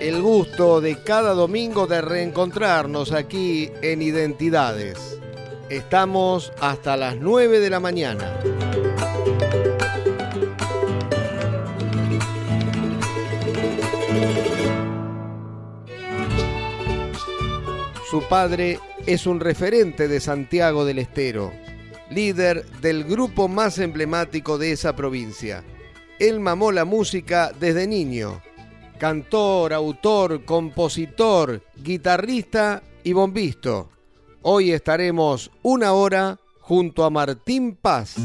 El gusto de cada domingo de reencontrarnos aquí en Identidades. Estamos hasta las 9 de la mañana. Su padre es un referente de Santiago del Estero, líder del grupo más emblemático de esa provincia. Él mamó la música desde niño cantor, autor, compositor, guitarrista y bombisto. Hoy estaremos una hora junto a Martín Paz.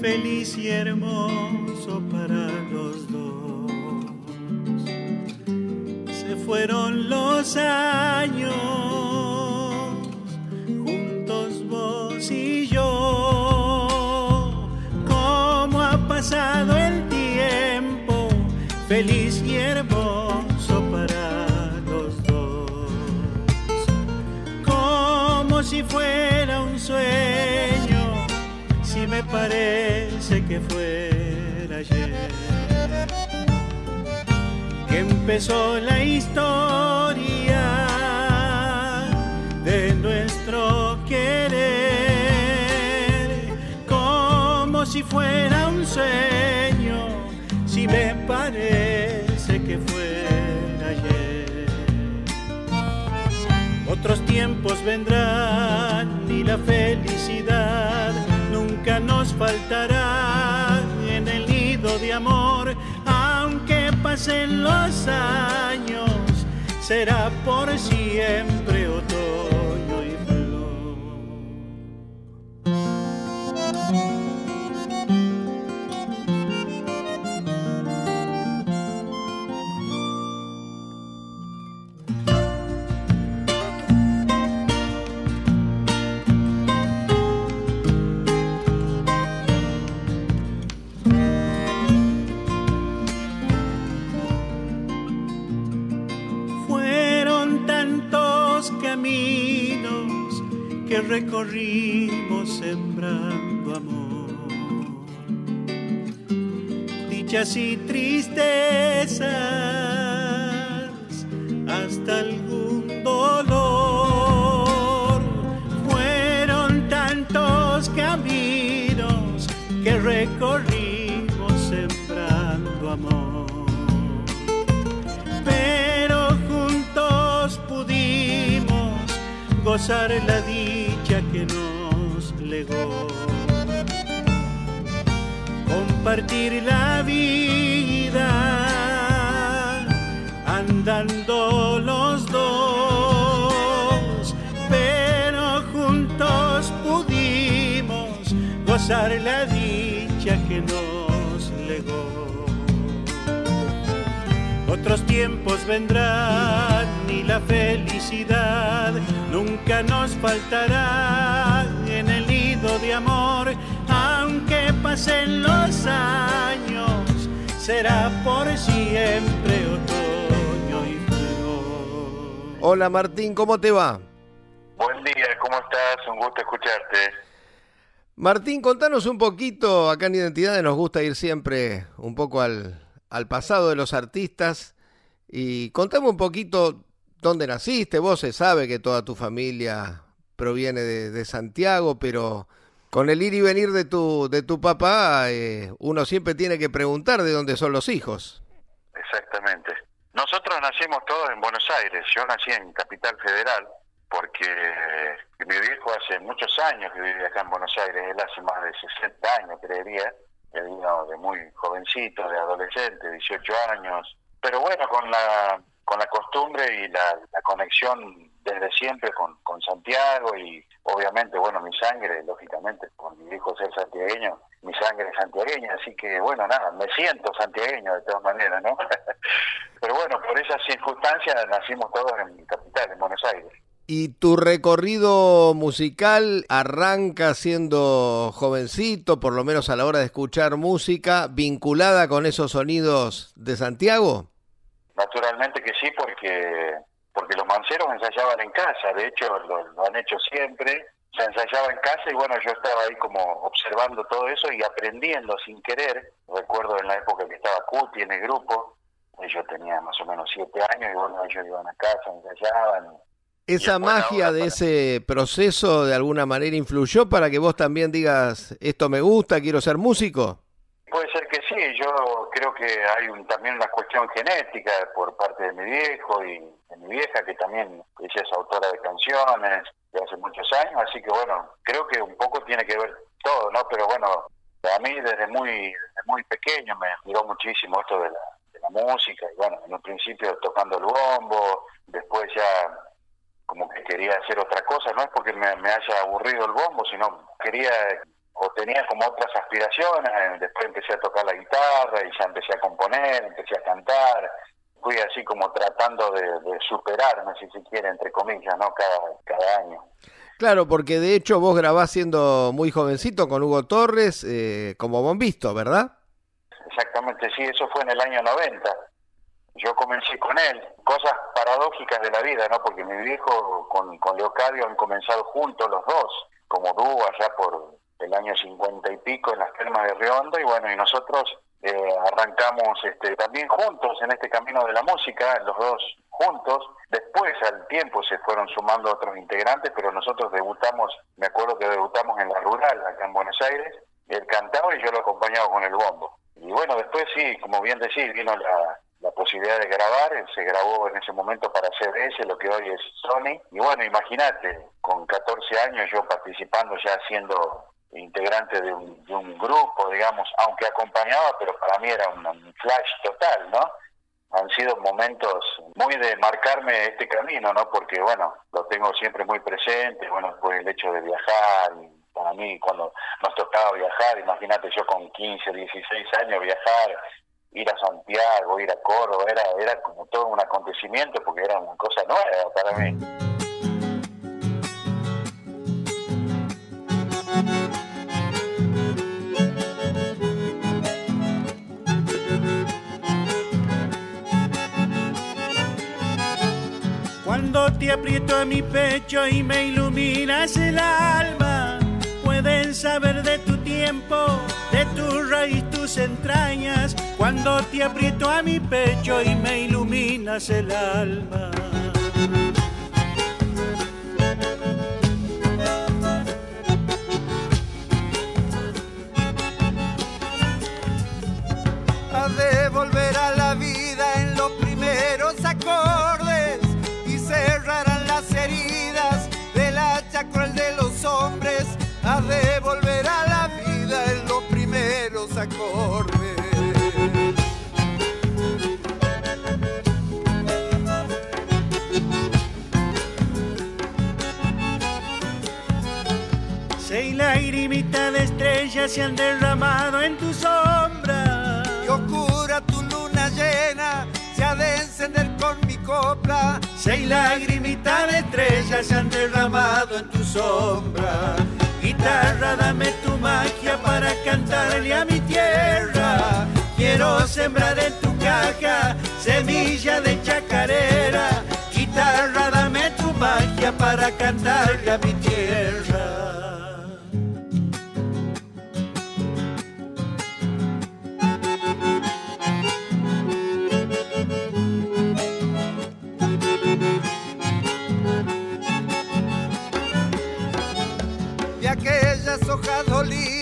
feliz y hermoso para los dos. Se fueron los años, juntos vos y yo. ¿Cómo ha pasado el tiempo? Feliz y que fuera ayer. Que empezó la historia de nuestro querer. Como si fuera un sueño si me parece que fuera ayer. Otros tiempos vendrán y la felicidad faltará en el nido de amor, aunque pasen los años, será por siempre. Recorrimos sembrando amor. Dichas y tristezas, hasta algún gozar la dicha que nos legó. Compartir la vida andando los dos, pero juntos pudimos gozar la dicha Otros tiempos vendrán y la felicidad nunca nos faltará en el nido de amor, aunque pasen los años, será por siempre otoño y flor. Hola Martín, ¿cómo te va? Buen día, ¿cómo estás? Un gusto escucharte. Martín, contanos un poquito, acá en Identidades nos gusta ir siempre un poco al, al pasado de los artistas y contame un poquito dónde naciste. Vos se sabe que toda tu familia proviene de, Santiago, pero Con el ir y venir de tu, de tu papá, eh, uno siempre tiene que preguntar de dónde son los hijos. Exactamente. Nosotros nacimos todos en Buenos Aires. Yo nací en Capital Federal porque mi viejo hace muchos años que vive acá en Buenos Aires. Él hace más de 60 años, creería. Él vino de muy jovencito, de adolescente, 18 años. Pero bueno, con la con la costumbre y la, conexión desde siempre con, con, Santiago y obviamente, bueno, mi sangre, lógicamente, con mi hijo ser santiagueño, mi sangre es santiagueña, así que bueno, nada, me siento santiagueño de todas maneras, ¿no? Pero bueno, por esas circunstancias nacimos todos en mi capital, en Buenos Aires. ¿Y tu recorrido musical arranca siendo jovencito, por lo menos a la hora de escuchar música, vinculada con esos sonidos de Santiago? Naturalmente que sí, porque porque los manceros ensayaban en casa, de hecho lo, han hecho siempre, se ensayaba en casa y bueno, yo estaba ahí como observando todo eso y aprendiendo sin querer. Recuerdo en la época que estaba Cuti en el grupo, yo tenía más o menos siete años y bueno, ellos iban a casa, ensayaban. ¿Esa magia de ese proceso de alguna manera influyó para que vos también digas, esto me gusta, quiero ser músico? Puede ser que sí, yo creo que hay un, también una cuestión genética por parte de mi viejo y de mi vieja, que también ella es autora de canciones de hace muchos años, así que bueno, creo que un poco tiene que ver todo, ¿no? Pero bueno, a mí desde muy, muy pequeño me miró muchísimo esto de la, de la música, y bueno, en un principio tocando el bombo, después ya como que quería hacer otra cosa, no es porque me, me haya aburrido el bombo, sino quería o tenía como otras aspiraciones, eh, después empecé a tocar la guitarra y ya empecé a componer, empecé a cantar, fui así como tratando de, superarme, si se quiere, entre comillas, ¿no? Cada, cada año. Claro, porque de hecho vos grabás siendo muy jovencito con Hugo Torres eh, como bombisto, ¿verdad? Exactamente, sí, eso fue en el año 90. Yo comencé con él, cosas paradójicas de la vida, ¿no? Porque mi viejo con, con Leocadio han comenzado juntos los dos, como dúo allá por el año cincuenta y pico en las termas de Riondo y bueno, y nosotros eh, arrancamos este, también juntos en este camino de la música, los dos juntos. Después, al tiempo, se fueron sumando otros integrantes, pero nosotros debutamos, me acuerdo que debutamos en la rural, acá en Buenos Aires. Él cantaba y yo lo acompañaba con el bombo. Y bueno, después sí, como bien decís, vino la, la posibilidad de grabar, se grabó en ese momento para CBS, lo que hoy es Sony. Y bueno, imagínate, con 14 años yo participando ya haciendo integrante de un, de un grupo, digamos, aunque acompañaba, pero para mí era un, flash total, ¿no? Han sido momentos muy de marcarme este camino, ¿no? Porque, bueno, lo tengo siempre muy presente, bueno, pues el hecho de viajar, para mí cuando nos tocaba viajar, imagínate yo con 15, 16 años viajar, ir a Santiago, ir a Córdoba, era, era como todo un acontecimiento porque era una cosa nueva para mí. Cuando te aprieto a mi pecho y me iluminas el alma, pueden saber de tu tiempo, de tu raíz, tus entrañas. Cuando te aprieto a mi pecho y me iluminas el alma. A devolver a la vida en los primeros acordes y cerrarán las heridas del hacha cruel de los hombres. A devolver estrellas se han derramado en tu sombra. Y oscura tu luna llena se ha de encender con mi copla. Seis lagrimitas de estrellas se han derramado en tu sombra. Guitarra, dame tu magia para cantarle a mi tierra. Quiero sembrar en tu caja semilla de chacarera. Guitarra, dame tu magia para cantarle a mi tierra.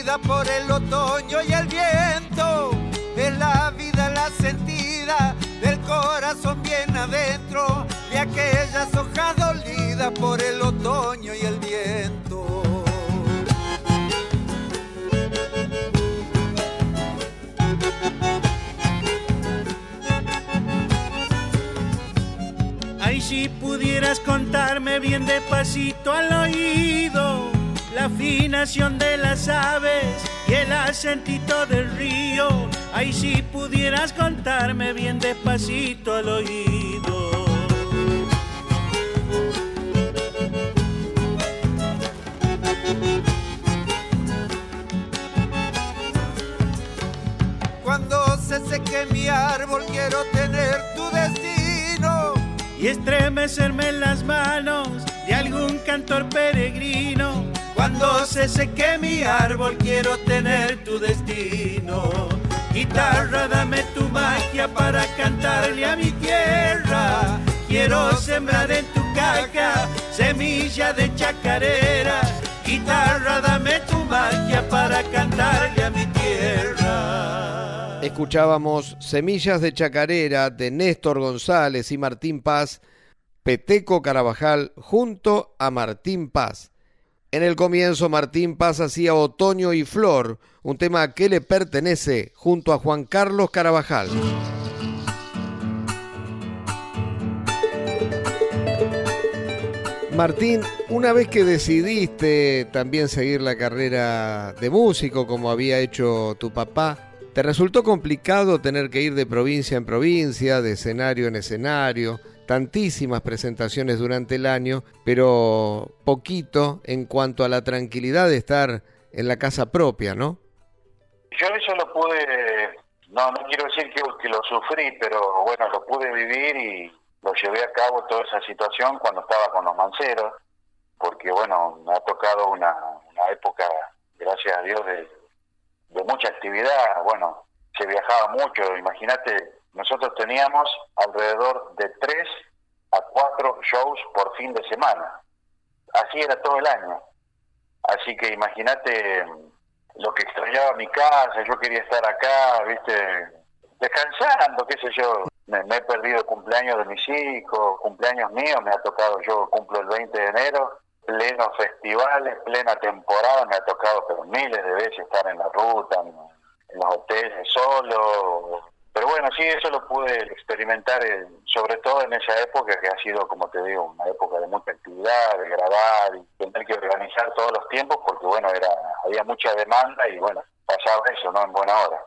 Dolidas por el otoño y el viento. Es la vida la sentida del corazón bien adentro, de aquellas hojas dolidas por el otoño y el viento. Ay, si pudieras contarme bien despacito al oído la afinación de las aves y el acentito del río. Ay, si pudieras contarme bien despacito al oído. Cuando se seque mi árbol quiero tener tu destino y estremecerme en las manos de algún cantor peregrino. Cuando se seque mi árbol quiero tener tu destino. Guitarra, dame tu magia para cantarle a mi tierra. Quiero sembrar en tu caja semilla de chacarera. Guitarra, dame tu magia para cantarle a mi tierra. Escuchábamos Semillas de Chacarera de Néstor González y Martín Paz, Peteco Carabajal junto a Martín Paz. En el comienzo Martín Paz hacía Otoño y Flor, un tema que le pertenece junto a Juan Carlos Carabajal. Martín, una vez que decidiste también seguir la carrera de músico como había hecho tu papá, ¿te resultó complicado tener que ir de provincia en provincia, de escenario en escenario, tantísimas presentaciones durante el año, pero poquito en cuanto a la tranquilidad de estar en la casa propia, ¿no? Yo eso lo pude, no, no quiero decir que, lo sufrí, pero bueno, lo pude vivir y lo llevé a cabo toda esa situación cuando estaba con los manceros, porque bueno, me ha tocado una, una época, gracias a Dios, de, de mucha actividad, bueno, se viajaba mucho, imagínate nosotros teníamos alrededor de tres a cuatro shows por fin de semana. Así era todo el año. Así que imagínate lo que extrañaba mi casa, yo quería estar acá, viste, descansando, qué sé yo. Me, he perdido cumpleaños de mis hijos, cumpleaños míos, me ha tocado, yo cumplo el 20 de enero, plenos festivales, plena temporada, me ha tocado pero miles de veces estar en la ruta, en, en los hoteles solo, pero bueno, sí, eso lo pude experimentar, sobre todo en esa época que ha sido, como te digo, una época de mucha actividad, de grabar y tener que organizar todos los tiempos porque, bueno, era había mucha demanda y, bueno, pasaba eso, ¿no? En buena hora.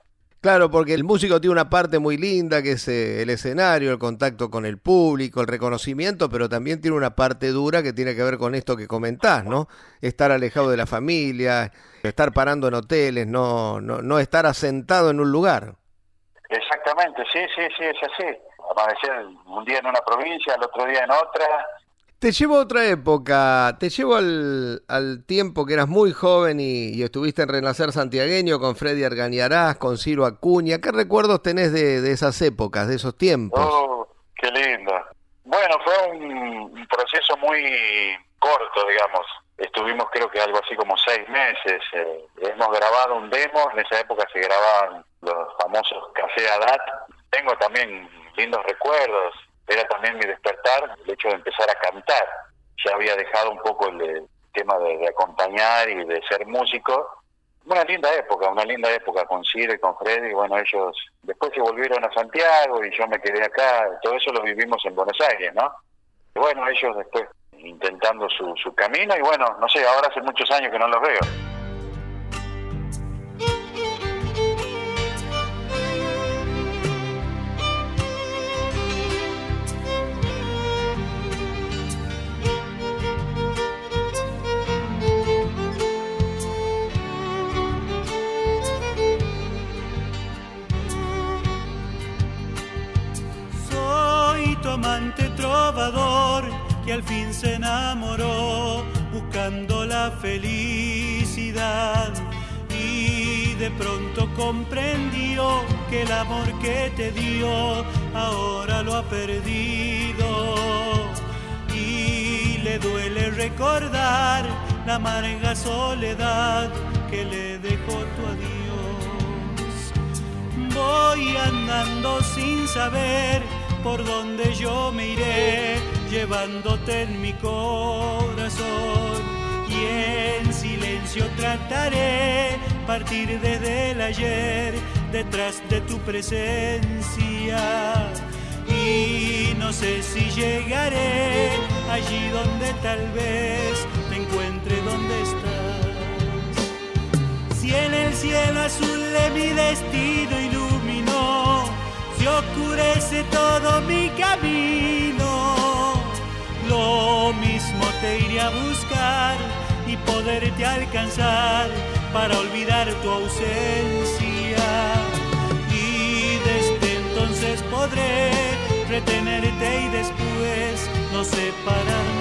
Claro, porque el músico tiene una parte muy linda que es eh, el escenario, el contacto con el público, el reconocimiento, pero también tiene una parte dura que tiene que ver con esto que comentás, ¿no? Estar alejado de la familia, estar parando en hoteles, no, no, no estar asentado en un lugar. Exactamente, sí, sí, sí, es así. Amanecer un día en una provincia, el otro día en otra. Te llevo a otra época, te llevo al, al tiempo que eras muy joven y, estuviste en Renacer Santiagueño con Freddy Argañarás, con Ciro Acuña. ¿Qué recuerdos tenés de, de esas épocas, de esos tiempos? Oh, qué lindo. Bueno, fue un proceso muy corto, digamos. Estuvimos creo que algo así como seis meses. Eh, hemos grabado un demo, en esa época se grababan los famosos Café Adat. Tengo también lindos recuerdos, era también mi despertar el hecho de empezar a cantar. Ya había dejado un poco el, tema de, acompañar y de ser músico. Una linda época, una linda época con Ciro y con Freddy. Bueno, ellos después se volvieron a Santiago y yo me quedé acá. Todo eso lo vivimos en Buenos Aires, ¿no? Bueno, ellos después intentando su, su camino y bueno, no sé, ahora hace muchos años que no los veo. Pronto comprendió que el amor que te dio ahora lo ha perdido y le duele recordar la amarga soledad que le dejó tu adiós. Voy andando sin saber por dónde yo me iré, llevándote en mi corazón. Y en silencio trataré partir desde el ayer detrás de tu presencia. Y no sé si llegaré allí donde tal vez te encuentre donde estás. Si en el cielo azul de mi destino iluminó, si oscurece todo mi camino, lo mismo te iré a buscar poderte alcanzar para olvidar tu ausencia. Y desde entonces podré retenerte y después no separarnos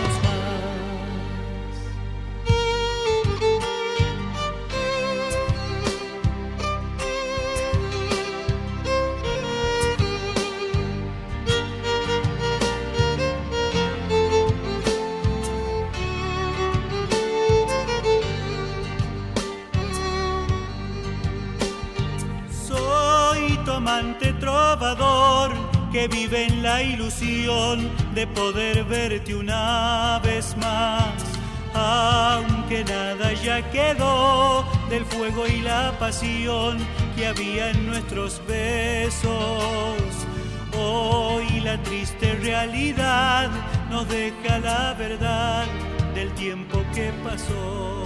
que vive en la ilusión de poder verte una vez más. Aunque nada ya quedó del fuego y la pasión que había en nuestros besos. Hoy la triste realidad nos deja la verdad del tiempo que pasó.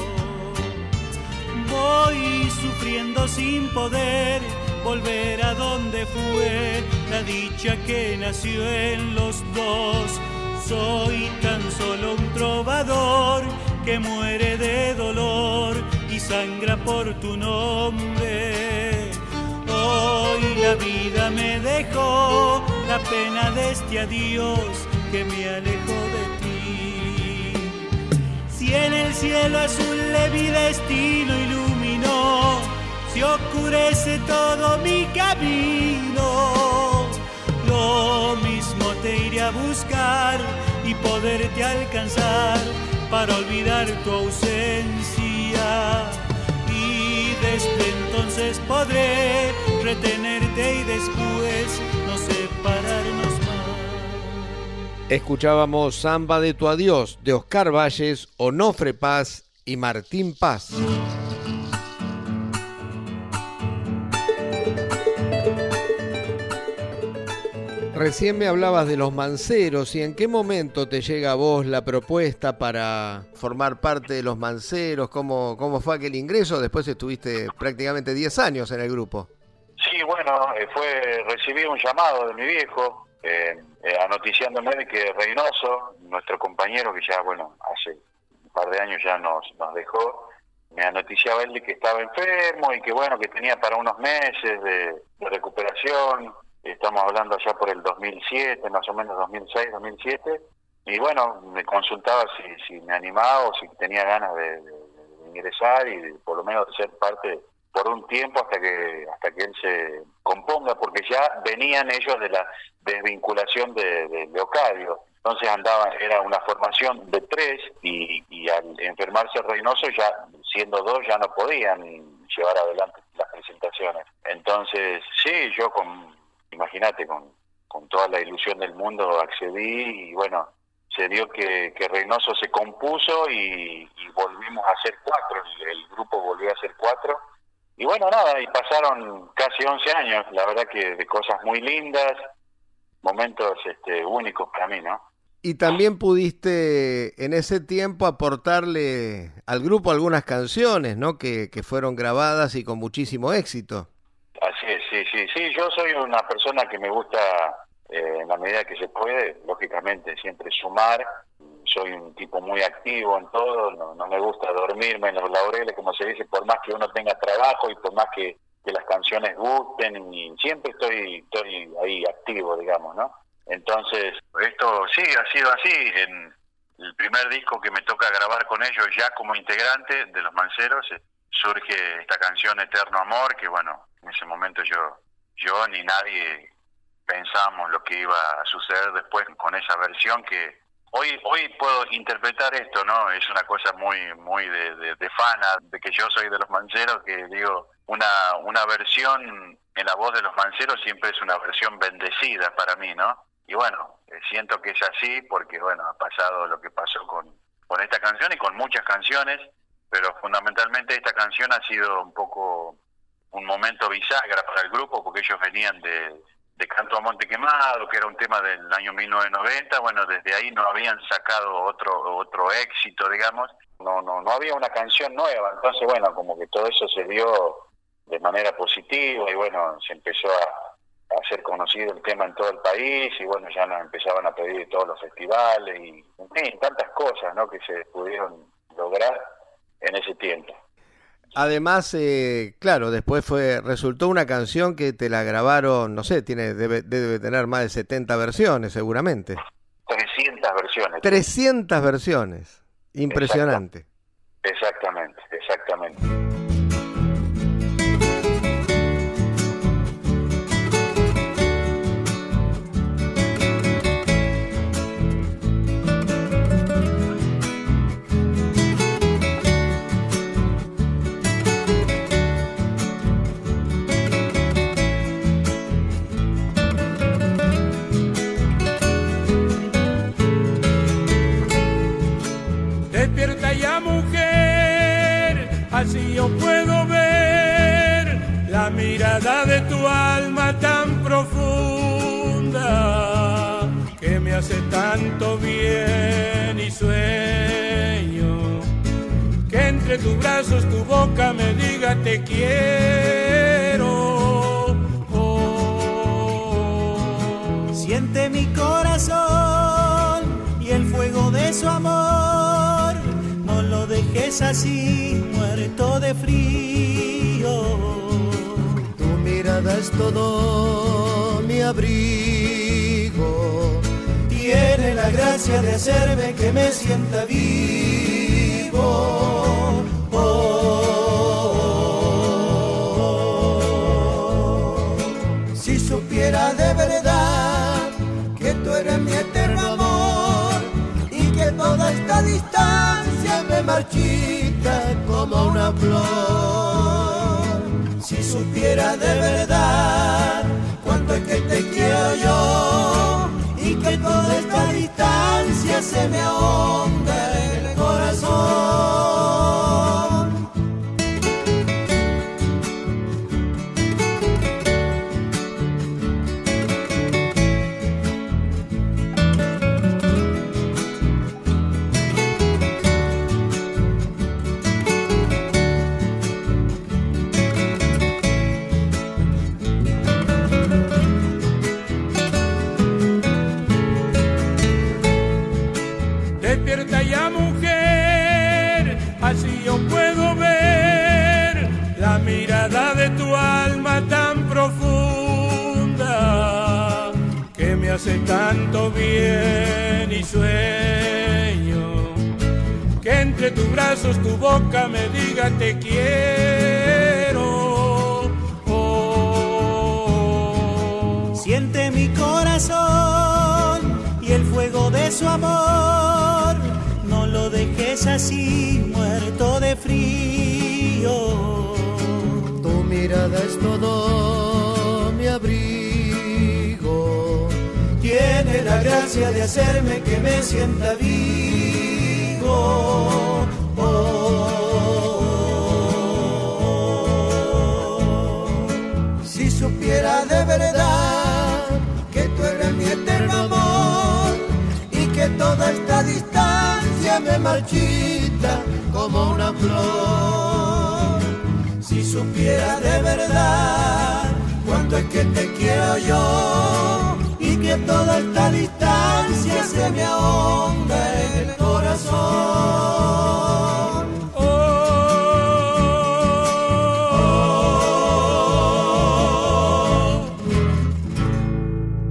Voy sufriendo sin poder volver a donde fue la dicha que nació en los dos. Soy tan solo un trovador que muere de dolor y sangra por tu nombre. Hoy la vida me dejó la pena de este adiós que me alejó de ti. Si en el cielo azul le vi destino iluminó, se oscurece todo mi camino. Te iré a buscar y poderte alcanzar para olvidar tu ausencia. Y desde entonces podré retenerte y después no separarnos más. Escuchábamos Samba de tu adiós de Oscar Valles, Onofre Paz y Martín Paz. Recién me hablabas de los manceros y en qué momento te llega a vos la propuesta para formar parte de los manceros, cómo, cómo fue aquel ingreso, después estuviste prácticamente 10 años en el grupo. Sí, bueno, eh, fue recibí un llamado de mi viejo, eh, eh, anoticiándome de que Reynoso, nuestro compañero que ya, bueno, hace un par de años ya nos, nos dejó, me anoticiaba él de que estaba enfermo y que, bueno, que tenía para unos meses de, de recuperación estamos hablando ya por el 2007, más o menos 2006, 2007, y bueno, me consultaba si, si me animaba o si tenía ganas de, ingresar y por lo menos de ser parte por un tiempo hasta que hasta que él se componga, porque ya venían ellos de la desvinculación de, de Leocadio. Entonces andaba, era una formación de tres y, y al enfermarse Reynoso ya siendo dos ya no podían llevar adelante las presentaciones. Entonces, sí, yo con imagínate, con, con toda la ilusión del mundo accedí y bueno, se dio que, que Reynoso se compuso y, volvimos a ser cuatro, el, grupo volvió a ser cuatro. Y bueno, nada, y pasaron casi 11 años, la verdad que de cosas muy lindas, momentos este, únicos para mí, ¿no? Y también pudiste en ese tiempo aportarle al grupo algunas canciones, ¿no? Que, que fueron grabadas y con muchísimo éxito. Sí, sí, sí, yo soy una persona que me gusta, eh, en la medida que se puede, lógicamente, siempre sumar. Soy un tipo muy activo en todo, no, me gusta dormirme en los laureles, como se dice, por más que uno tenga trabajo y por más que, las canciones gusten, y siempre estoy, estoy ahí activo, digamos, ¿no? Entonces, esto sí, ha sido así. En el primer disco que me toca grabar con ellos ya como integrante de Los Manceros, eh, surge esta canción Eterno Amor, que bueno, en ese momento yo, yo ni nadie pensábamos lo que iba a suceder después con esa versión que hoy hoy puedo interpretar esto, ¿no? Es una cosa muy muy de, de, fana, de que yo soy de los manceros, que digo, una, una versión en la voz de los manceros siempre es una versión bendecida para mí, ¿no? Y bueno, eh, siento que es así porque, bueno, ha pasado lo que pasó con, con esta canción y con muchas canciones, pero fundamentalmente esta canción ha sido un poco un momento bisagra para el grupo porque ellos venían de, de Canto a Monte Quemado, que era un tema del año 1990, bueno, desde ahí no habían sacado otro otro éxito, digamos, no no no había una canción nueva, entonces bueno, como que todo eso se dio de manera positiva y bueno, se empezó a, hacer conocido el tema en todo el país y bueno, ya nos empezaban a pedir todos los festivales y tantas cosas, ¿no? que se pudieron lograr en ese tiempo. Además, eh, claro, después fue resultó una canción que te la grabaron, no sé, tiene debe, debe tener más de 70 versiones seguramente. 300 versiones. 300 versiones. Impresionante. Exactamente, exactamente. Yo puedo ver la mirada de tu alma tan profunda que me hace tanto bien y sueño que entre tus brazos tu boca me diga te quiero. Oh. Siente mi corazón y el fuego de su amor así, muerto de frío. Tu mirada es todo mi abrigo. Tiene la gracia de hacerme que me sienta vivo. Marchita como una flor. Si supiera de verdad cuánto es que te quiero yo y que toda esta distancia se me ahonda el corazón. Hace tanto bien y sueño que entre tus brazos tu boca me diga te quiero. Oh. Siente mi corazón y el fuego de su amor, no lo dejes así muerto de frío. Tu mirada es todo la gracia de hacerme que me sienta vivo. Oh, si supiera de verdad que tú eres mi eterno amor y que toda esta distancia me marchita como una flor. Si supiera de verdad cuánto es que te quiero yo que toda esta distancia se me ahonda en el corazón.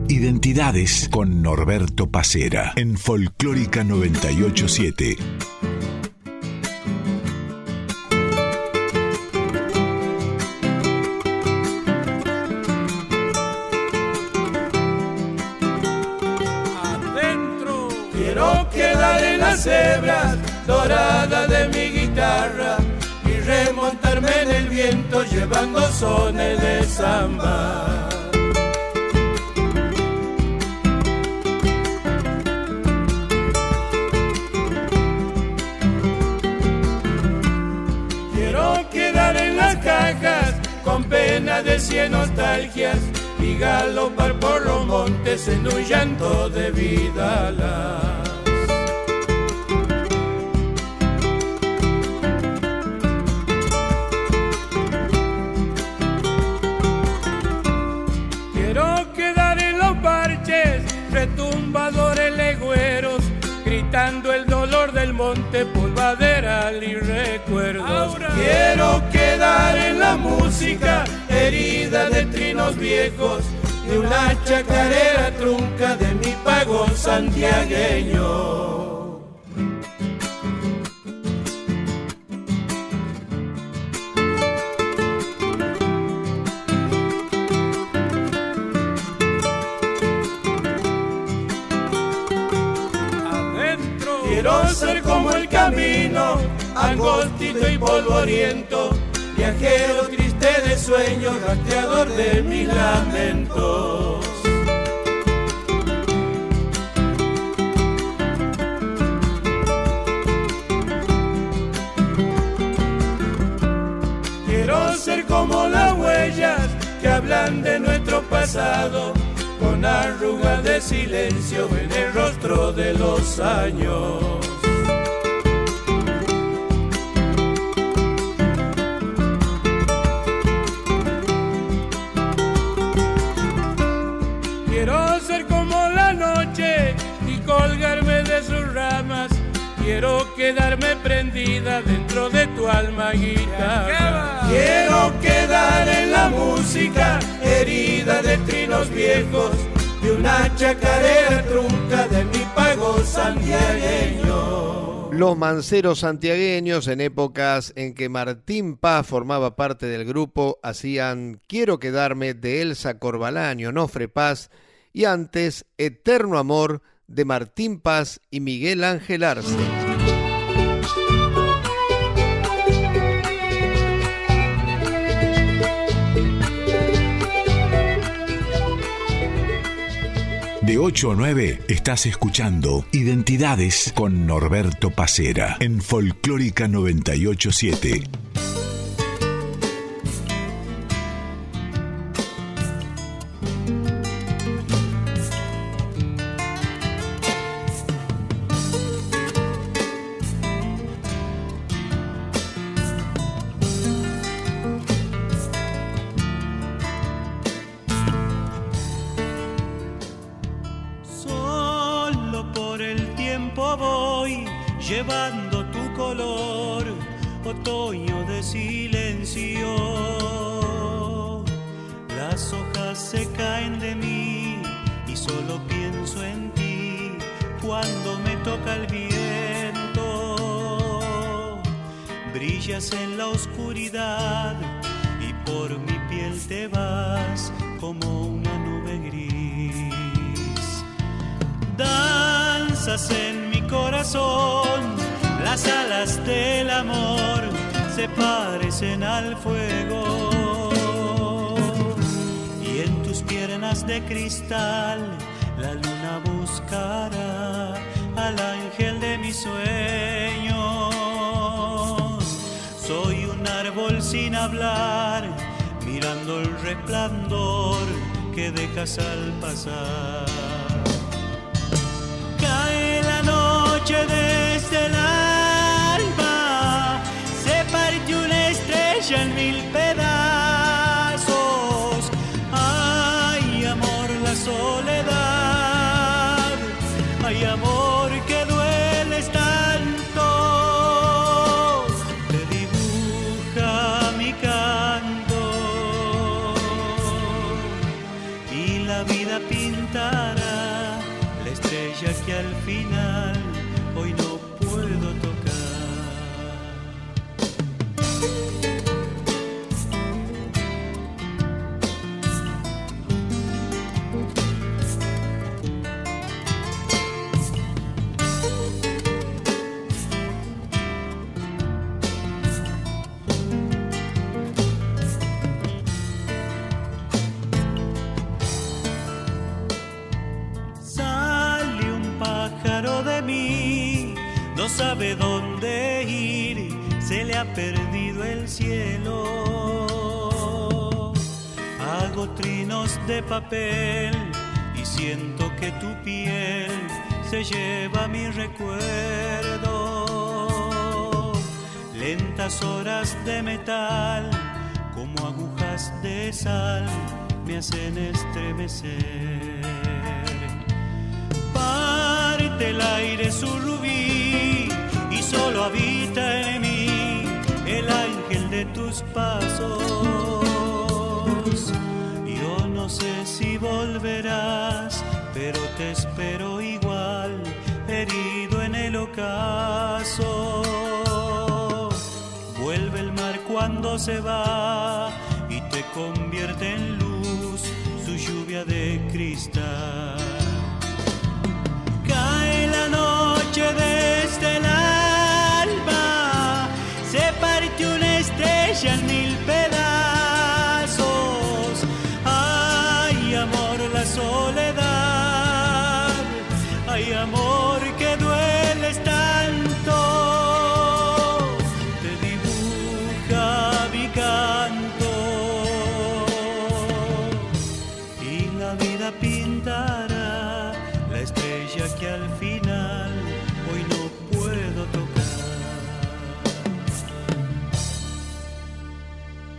Identidades con Norberto Pacera en Folclórica 987. De mi guitarra y remontarme en el viento llevando sones de samba. Quiero quedar en las cajas con pena de cien nostalgias y galopar por los montes en un llanto de vida. Quiero quedar en la música, herida de trinos viejos, de una chacarera trunca de mi pago santiagueño. Adentro quiero ser como el camino, angostito y polvoriento, viajero triste de sueños, rastreador de mis lamentos. Quiero ser como las huellas que hablan de nuestro pasado, con arrugas de silencio en el rostro de los años. Quedarme prendida dentro de tu alma guitarra. Quiero quedar en la música, herida de trinos viejos, de una chacarera trunca de mi pago santiagueño. Los manceros santiagueños, en épocas en que Martín Paz formaba parte del grupo, hacían Quiero quedarme de Elsa Corbalán y Onofre Paz, y antes Eterno Amor de Martín Paz y Miguel Ángel Arce. De 8 a 9 estás escuchando Identidades con Norberto Pacera en Folclórica 987. Parecen al fuego. Y en tus piernas de cristal, la luna buscará al ángel de mis sueños. Soy un árbol sin hablar, mirando el resplandor que dejas al pasar. Cae la noche desde el en mil pedazos. Ay, amor, la soledad, ay, amor, que dueles tanto, te dibuja mi canto. Y la vida pintará la estrella que al sabe dónde ir, se le ha perdido el cielo. Hago trinos de papel y siento que tu piel se lleva mi recuerdo. Lentas horas de metal como agujas de sal me hacen estremecer. Parte el aire su rubí solo habita en mí el ángel de tus pasos. Yo no sé si volverás, pero te espero igual, herido en el ocaso. Vuelve el mar cuando se va y te convierte en luz su lluvia de cristal. Cae la noche desde el estrella en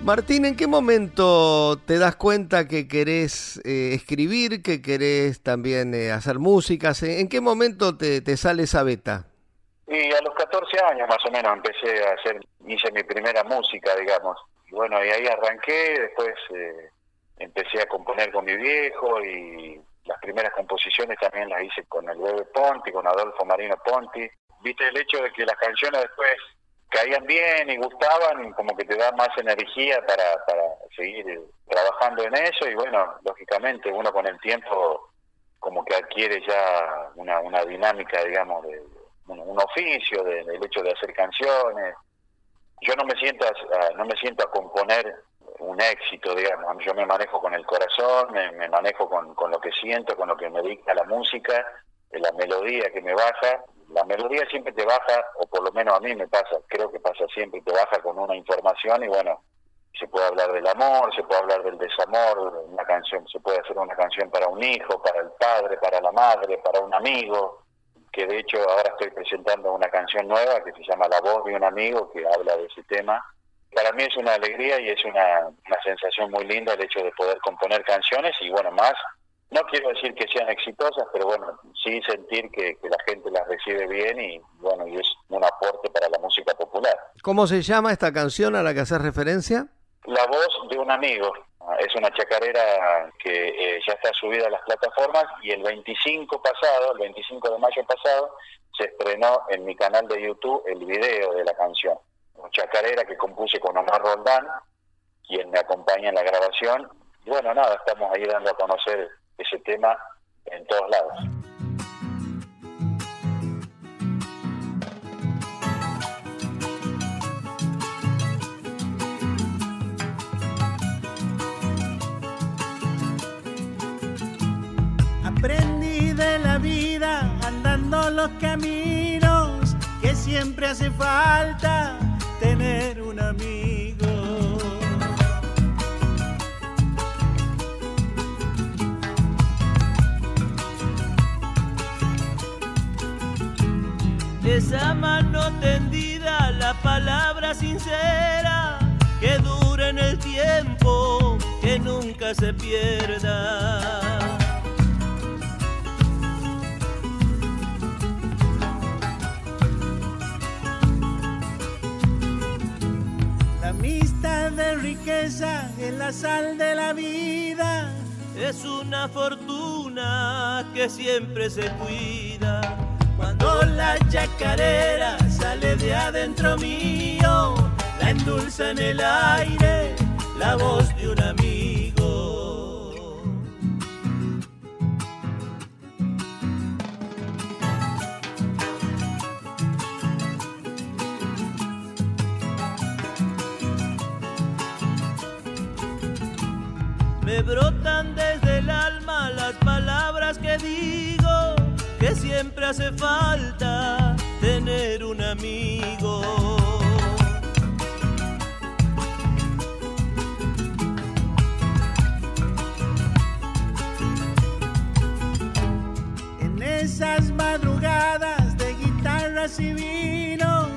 Martín, ¿en qué momento te das cuenta que querés eh, escribir, que querés también eh, hacer músicas? ¿En qué momento te, te sale esa beta? Y a los 14 años más o menos empecé a hacer, hice mi primera música, digamos. Y bueno, y ahí arranqué, después eh, empecé a componer con mi viejo y las primeras composiciones también las hice con el bebé Ponti, con Adolfo Marino Ponti. Viste el hecho de que las canciones después caían bien y gustaban como que te da más energía para, para seguir eh, trabajando en eso y bueno, lógicamente uno con el tiempo como que adquiere ya una, una dinámica, digamos, de un, oficio de- del hecho de hacer canciones. Yo no me siento a, a- no me siento a componer un éxito, digamos. Yo me manejo con el corazón, me, me manejo con, con lo que siento, con lo que me dicta la música, eh, la melodía que me baja. La melodía siempre te baja, o por lo menos a mí me pasa, creo que pasa siempre, te baja con una información y bueno, se puede hablar del amor, se puede hablar del desamor, una canción, se puede hacer una canción para un hijo, para el padre, para la madre, para un amigo, que de hecho ahora estoy presentando una canción nueva que se llama La voz de un amigo que habla de ese tema. Para mí es una alegría y es una, una sensación muy linda el hecho de poder componer canciones y bueno, más, no quiero decir que sean exitosas, pero bueno, sí sentir que, que la gente las recibe bien y bueno, y es un aporte para la música popular. ¿Cómo se llama esta canción a la que haces referencia? La voz de un amigo. Es una chacarera que eh, ya está subida a las plataformas y el 25 pasado, el 25 de mayo pasado, se estrenó en mi canal de YouTube el video de la canción. Una chacarera que compuse con Omar Roldán, quien me acompaña en la grabación. Y bueno, nada, estamos ahí dando a conocer ese tema en todos lados. Aprendí de la vida andando los caminos que siempre hace falta tener un amigo. Esa mano tendida, la palabra sincera que dura en el tiempo, que nunca se pierda. La amistad de riqueza es la sal de la vida. Es una fortuna que siempre se cuida. Cuando la chacarera sale de adentro mío, la endulza en el aire la voz de un amigo. Siempre hace falta tener un amigo. En esas madrugadas de guitarras y vino,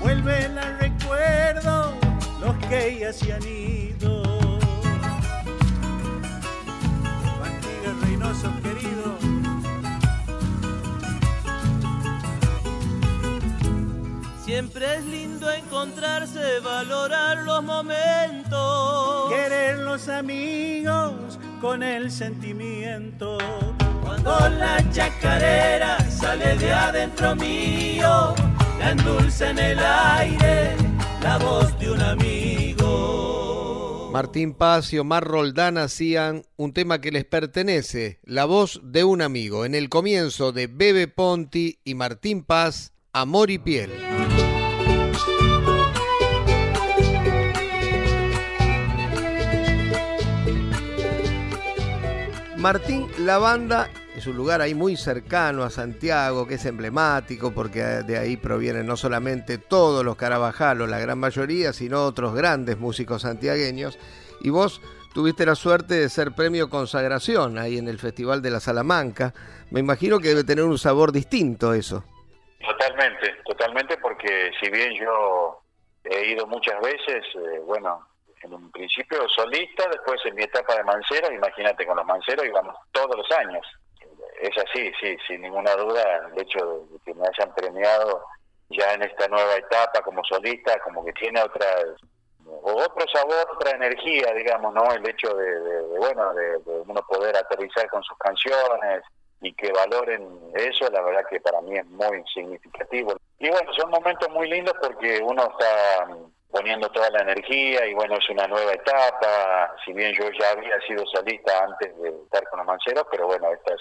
vuelven al recuerdo los que ya se han ido. Siempre es lindo encontrarse, valorar los momentos. Querer los amigos con el sentimiento. Cuando la chacarera sale de adentro mío, la endulce en el aire la voz de un amigo. Martín Paz y Omar Roldán hacían un tema que les pertenece, La voz de un amigo, en el comienzo de Bebe Ponti y Martín Paz, Amor y Piel. Martín, la banda es un lugar ahí muy cercano a Santiago, que es emblemático porque de ahí provienen no solamente todos los carabajalos, la gran mayoría, sino otros grandes músicos santiagueños. Y vos tuviste la suerte de ser premio consagración ahí en el Festival de la Salamanca. Me imagino que debe tener un sabor distinto eso. Totalmente, totalmente, porque si bien yo he ido muchas veces, eh, bueno, en un principio solista, después en mi etapa de mancero, imagínate con los manceros íbamos todos los años. Es así, sí, sin ninguna duda, el hecho de que me hayan premiado ya en esta nueva etapa como solista, como que tiene otra otro sabor, otra energía, digamos, ¿no? El hecho de bueno, de, de, uno poder aterrizar con sus canciones y que valoren eso, la verdad que para mí es muy significativo. Y bueno, son momentos muy lindos porque uno está poniendo toda la energía y bueno, es una nueva etapa, si bien yo ya había sido solista antes de estar con los mancheros, pero bueno, esta es,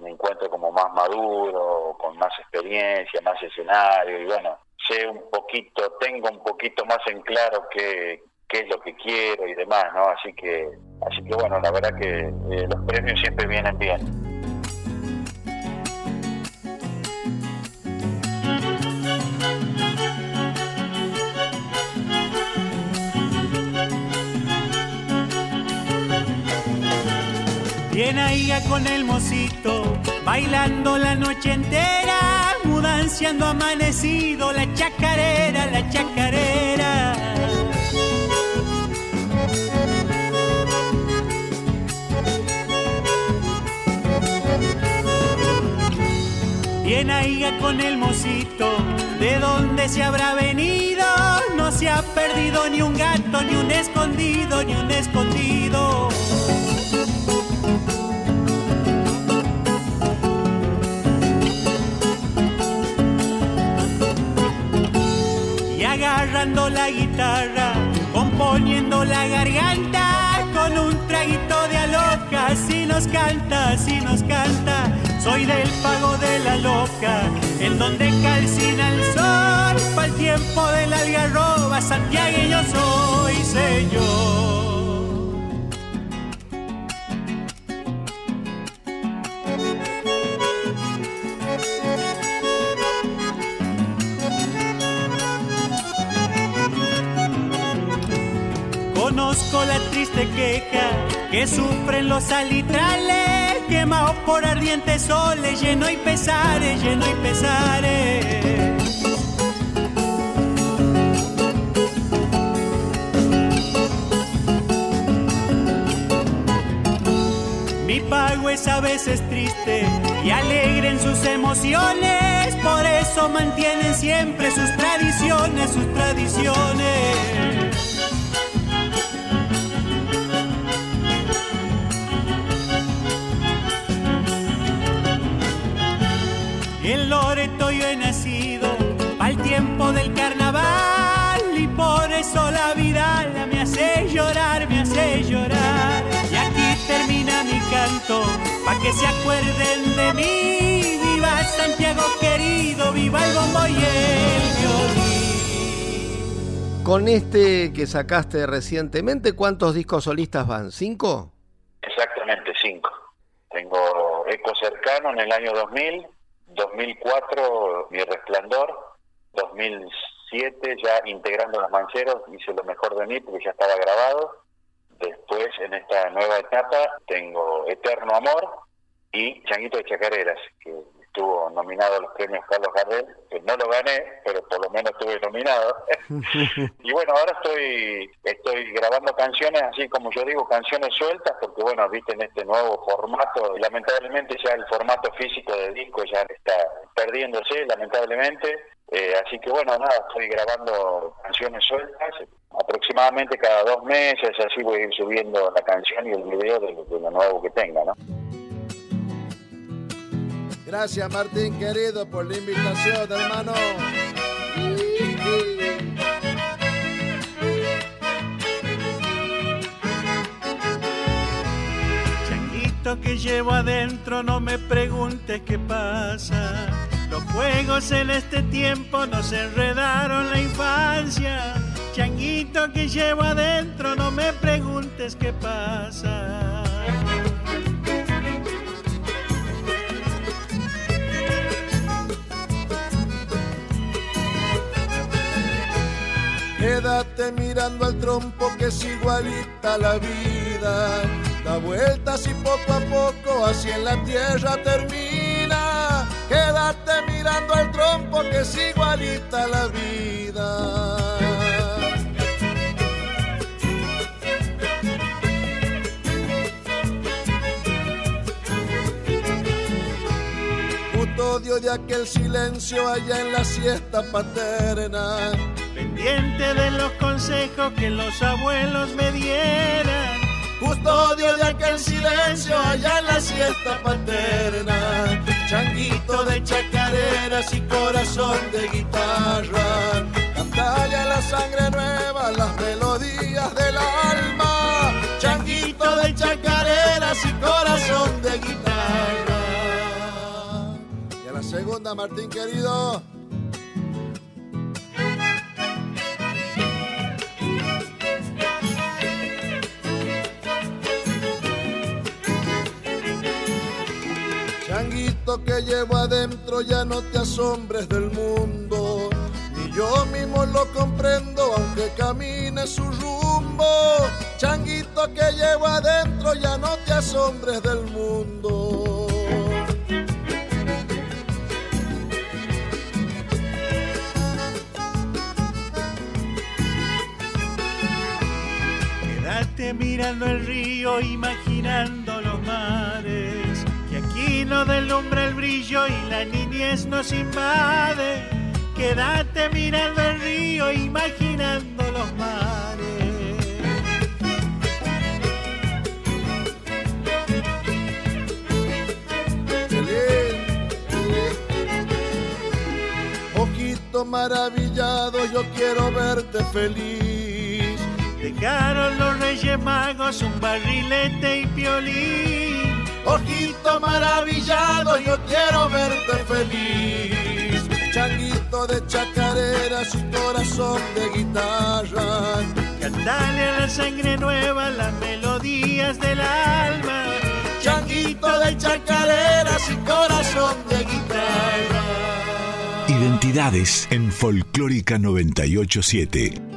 me encuentro como más maduro, con más experiencia, más escenario y bueno, sé un poquito, tengo un poquito más en claro qué, qué es lo que quiero y demás, ¿no? Así que, así que bueno, la verdad que eh, los premios siempre vienen bien. Viene ahí con el mocito, bailando la noche entera, mudanciando amanecido, la chacarera, la chacarera. Viene ahí con el mocito, ¿de dónde se habrá venido? No se ha perdido ni un gato, ni un escondido, ni un escondido. Agarrando la guitarra, componiendo la garganta con un traguito de aloca. Si nos canta, si nos canta, soy del pago de la loca, en donde calcina el sol, para el tiempo de la algarroba, santiagueño soy, señor. Conozco la triste queja que sufren los alitrales, quemados por ardientes soles, lleno y pesares, lleno y pesares. Mi pago es a veces triste y alegre en sus emociones, por eso mantienen siempre sus tradiciones, sus tradiciones. Loreto yo he nacido al tiempo del carnaval y por eso la vida me hace llorar, me hace llorar. Y aquí termina mi canto, pa' que se acuerden de mí. Viva Santiago querido, viva el bombo y el violín. Con este que sacaste recientemente, ¿cuántos discos solistas van? ¿Cinco? Exactamente, cinco. Tengo Eco Cercano en el año 2000, 2004 Mi Resplandor, 2007 ya integrando los mancheros, hice lo mejor de mí porque ya estaba grabado. Después, en esta nueva etapa, tengo Eterno Amor y Changuito de Chacareras, que estuvo nominado a los premios Carlos Gardel, que no lo gané, pero por lo menos estuve nominado. y bueno, ahora estoy estoy grabando canciones, así como yo digo, canciones sueltas, porque bueno, viste en este nuevo formato, lamentablemente ya el formato físico de disco ya está perdiéndose, lamentablemente. Eh, así que bueno, nada, estoy grabando canciones sueltas, aproximadamente cada dos meses, así voy a ir subiendo la canción y el video de, de lo nuevo que tenga, ¿no? Gracias Martín querido por la invitación, hermano. Changuito que llevo adentro, no me preguntes qué pasa. Los juegos en este tiempo nos enredaron la infancia. Changuito que llevo adentro, no me preguntes qué pasa. Quédate mirando al trompo que es igualita la vida. Da vueltas y poco a poco así en la tierra termina. Quédate mirando al trompo que es igualita la vida. Custodio de aquel silencio allá en la siesta paterna pendiente de los consejos que los abuelos me dieran. Custodio de aquel silencio allá en la siesta paterna. Changuito de chacareras y corazón de guitarra. Cantale a la sangre nueva las melodías del alma. Changuito de chacareras y corazón de guitarra. Y a la segunda, Martín querido. Changuito que llevo adentro, ya no te asombres del mundo. Ni yo mismo lo comprendo, aunque camine su rumbo. Changuito que llevo adentro, ya no te asombres del mundo. Quédate mirando el río, imaginando. Que aquí no delumbra el brillo y la niñez nos invade. Quédate mirando el río, imaginando los mares. Ojito maravillado, yo quiero verte feliz. Dejaron los reyes magos un barrilete y piolín. Ojito maravillado, yo quiero verte feliz. Changuito de chacareras y corazón de guitarra. Cantale a la sangre nueva las melodías del alma. Changuito de chacareras y corazón de guitarra. Identidades en Folclórica 987.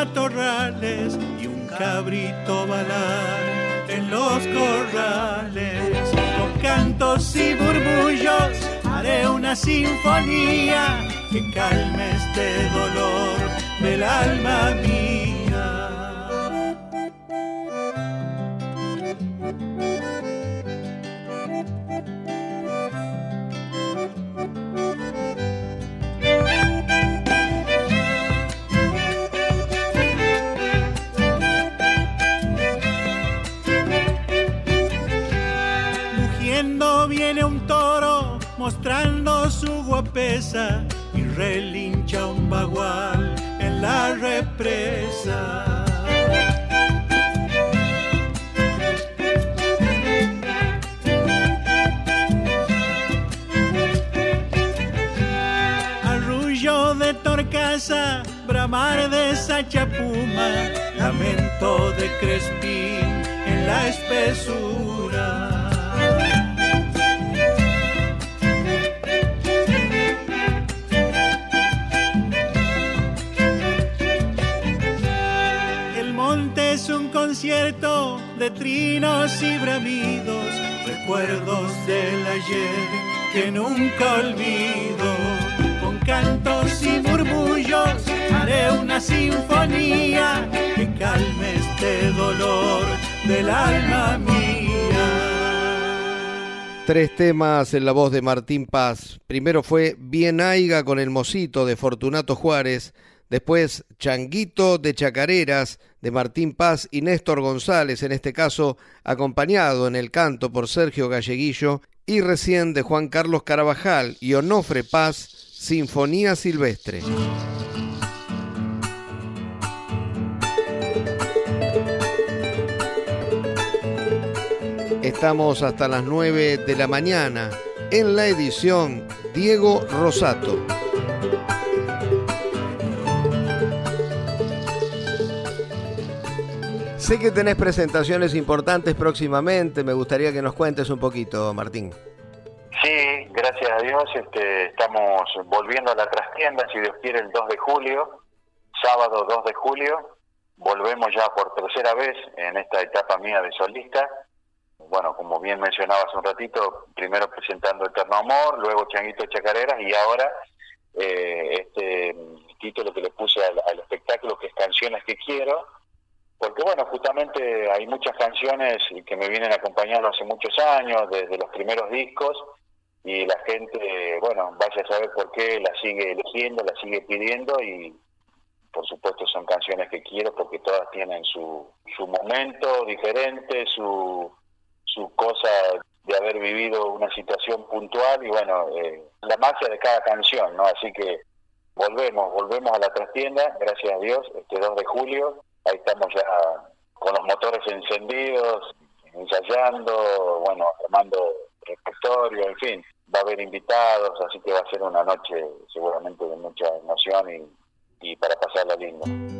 Matorrales y un cabrito balar en los corrales. cantos y murmullos haré una sinfonía que calme este dolor del alma mía. Guapesa y relincha un bagual en la represa. Arrullo de torcaza, bramar de sachapuma, lamento de crespín en la espesura. Y bramidos, recuerdos del ayer que nunca olvido. Con cantos y murmullos haré una sinfonía que calme este dolor del alma mía. Tres temas en la voz de Martín Paz. Primero fue Bien Aiga con el Mosito de Fortunato Juárez. Después Changuito de Chacareras de Martín Paz y Néstor González, en este caso acompañado en el canto por Sergio Galleguillo, y recién de Juan Carlos Carabajal y Onofre Paz, Sinfonía Silvestre. Estamos hasta las 9 de la mañana en la edición Diego Rosato. Sé que tenés presentaciones importantes próximamente, me gustaría que nos cuentes un poquito, Martín. Sí, gracias a Dios este, estamos volviendo a la trastienda, si Dios quiere, el 2 de julio, sábado 2 de julio. Volvemos ya por tercera vez en esta etapa mía de solista. Bueno, como bien mencionaba hace un ratito, primero presentando Eterno Amor, luego Changuito Chacareras y ahora eh, este título que le puse al, al espectáculo que es Canciones que Quiero porque bueno, justamente hay muchas canciones que me vienen acompañando hace muchos años, desde los primeros discos, y la gente, bueno, vaya a saber por qué la sigue eligiendo, la sigue pidiendo, y por supuesto son canciones que quiero porque todas tienen su, su momento diferente, su, su cosa de haber vivido una situación puntual, y bueno, eh, la magia de cada canción, ¿no? Así que volvemos, volvemos a la trastienda, gracias a Dios, este 2 de julio, ahí estamos ya con los motores encendidos, ensayando, bueno, armando repertorio, en fin, va a haber invitados, así que va a ser una noche seguramente de mucha emoción y, y para pasarla lindo.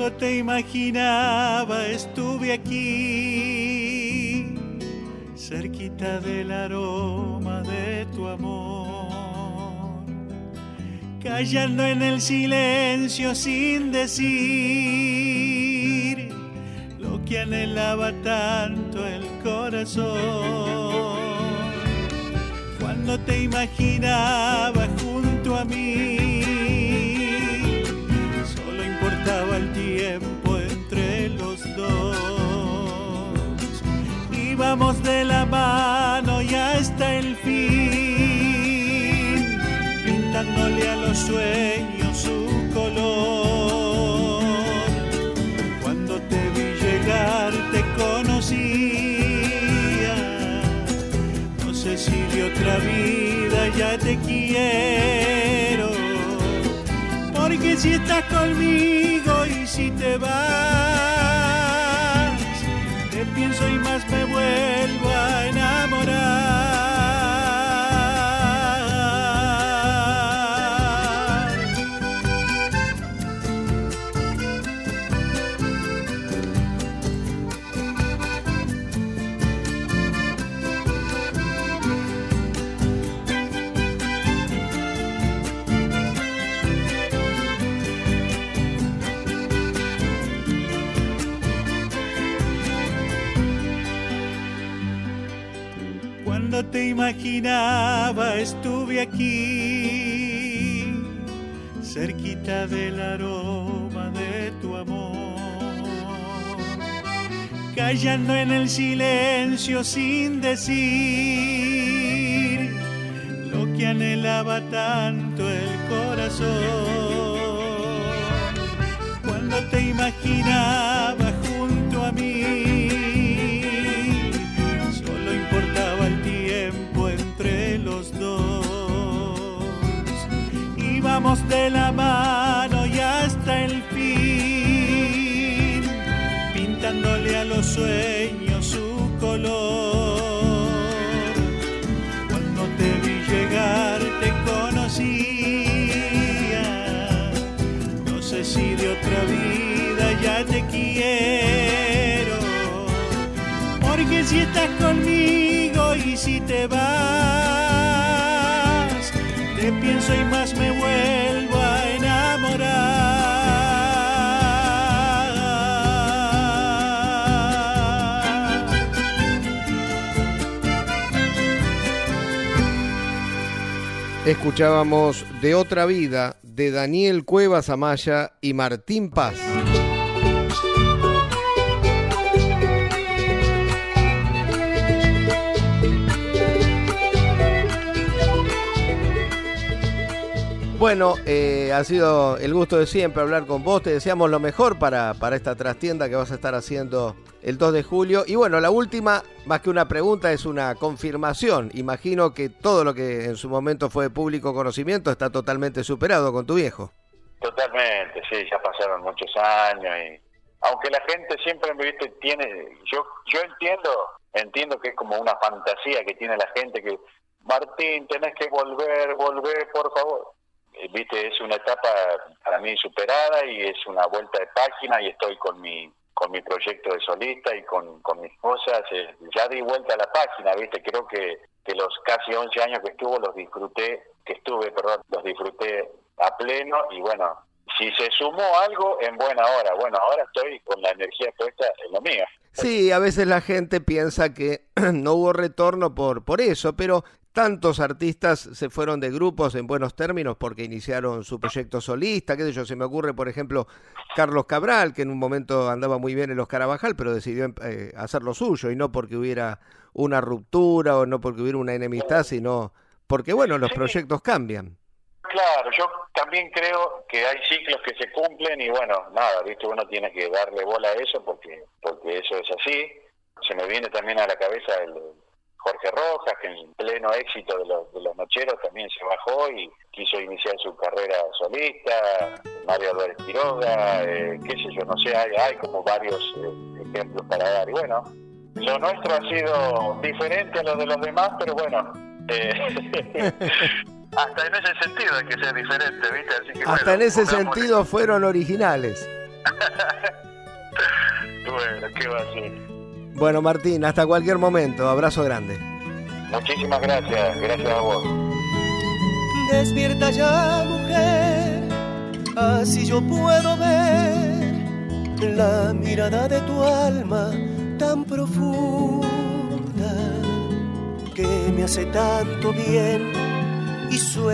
Cuando te imaginaba estuve aquí, cerquita del aroma de tu amor, callando en el silencio sin decir lo que anhelaba tanto el corazón. Cuando te imaginaba junto a mí, De la mano y hasta el fin, pintándole a los sueños su color. Cuando te vi llegar te conocía, no sé si de otra vida ya te quiero. Porque si estás conmigo y si te vas, me vuelvo imaginaba estuve aquí, cerquita del aroma de tu amor, callando en el silencio sin decir lo que anhelaba tanto el corazón. Cuando te imaginaba de la mano y hasta el fin, pintándole a los sueños su color. Cuando te vi llegar te conocía, no sé si de otra vida ya te quiero, porque si estás conmigo y si te vas te pienso y más me vuelvo Escuchábamos De otra vida de Daniel Cuevas Amaya y Martín Paz. Bueno, eh, ha sido el gusto de siempre hablar con vos. Te deseamos lo mejor para, para esta trastienda que vas a estar haciendo el 2 de julio. Y bueno, la última, más que una pregunta, es una confirmación. Imagino que todo lo que en su momento fue público conocimiento está totalmente superado con tu viejo. Totalmente, sí, ya pasaron muchos años y aunque la gente siempre me viste tiene, yo yo entiendo, entiendo que es como una fantasía que tiene la gente que Martín, tenés que volver, volver, por favor viste, es una etapa para mí superada y es una vuelta de página y estoy con mi con mi proyecto de solista y con, con mis cosas, eh, ya di vuelta a la página, viste, creo que, que los casi 11 años que estuvo los disfruté, que estuve, perdón, los disfruté a pleno y bueno, si se sumó algo en buena hora, bueno, ahora estoy con la energía puesta en lo mío. Sí, a veces la gente piensa que no hubo retorno por, por eso, pero tantos artistas se fueron de grupos en buenos términos porque iniciaron su proyecto solista, qué sé yo, se me ocurre por ejemplo Carlos Cabral, que en un momento andaba muy bien en los Carabajal, pero decidió eh, hacer lo suyo y no porque hubiera una ruptura o no porque hubiera una enemistad, sino porque bueno, los proyectos cambian. Claro, yo también creo que hay ciclos que se cumplen y bueno, nada, viste, uno tiene que darle bola a eso porque porque eso es así. Se me viene también a la cabeza el, Jorge Rojas, que en pleno éxito de los, de los nocheros también se bajó y quiso iniciar su carrera solista, Mario Álvarez Quiroga, eh, qué sé yo, no sé, hay, hay como varios eh, ejemplos para dar. Y bueno, lo nuestro ha sido diferente a lo de los demás, pero bueno, eh, hasta en ese sentido hay que ser diferente, ¿viste? Así que, hasta en ese sentido fueron originales. bueno, ¿qué va a ser? Bueno, Martín, hasta cualquier momento. Abrazo grande. Muchísimas gracias. Gracias a vos. Despierta ya, mujer. Así yo puedo ver la mirada de tu alma tan profunda que me hace tanto bien y sueño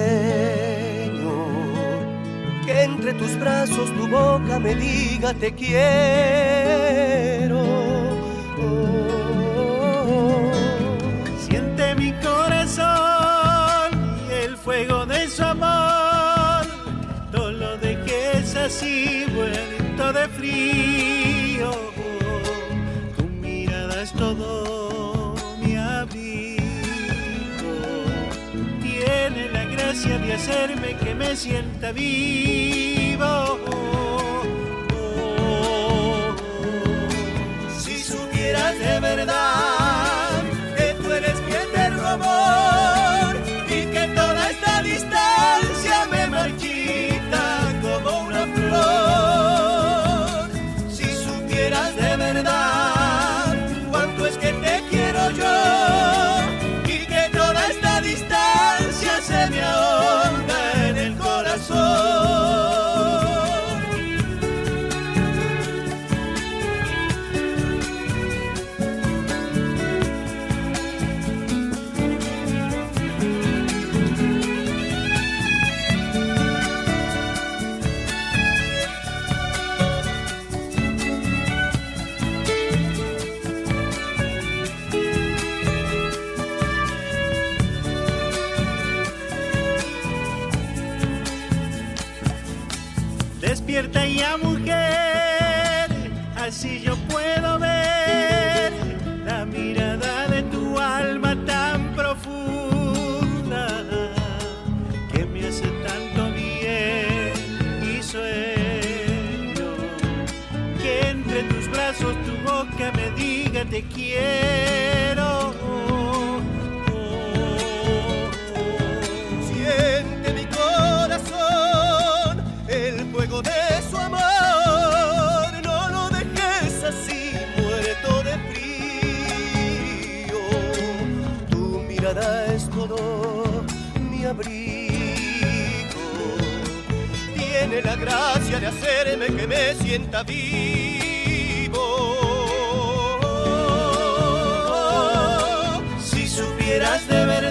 que entre tus brazos tu boca me diga te quiero de hacerme que me sienta vivo. de verdad de hacerme que me sienta vivo. Si supieras de verdad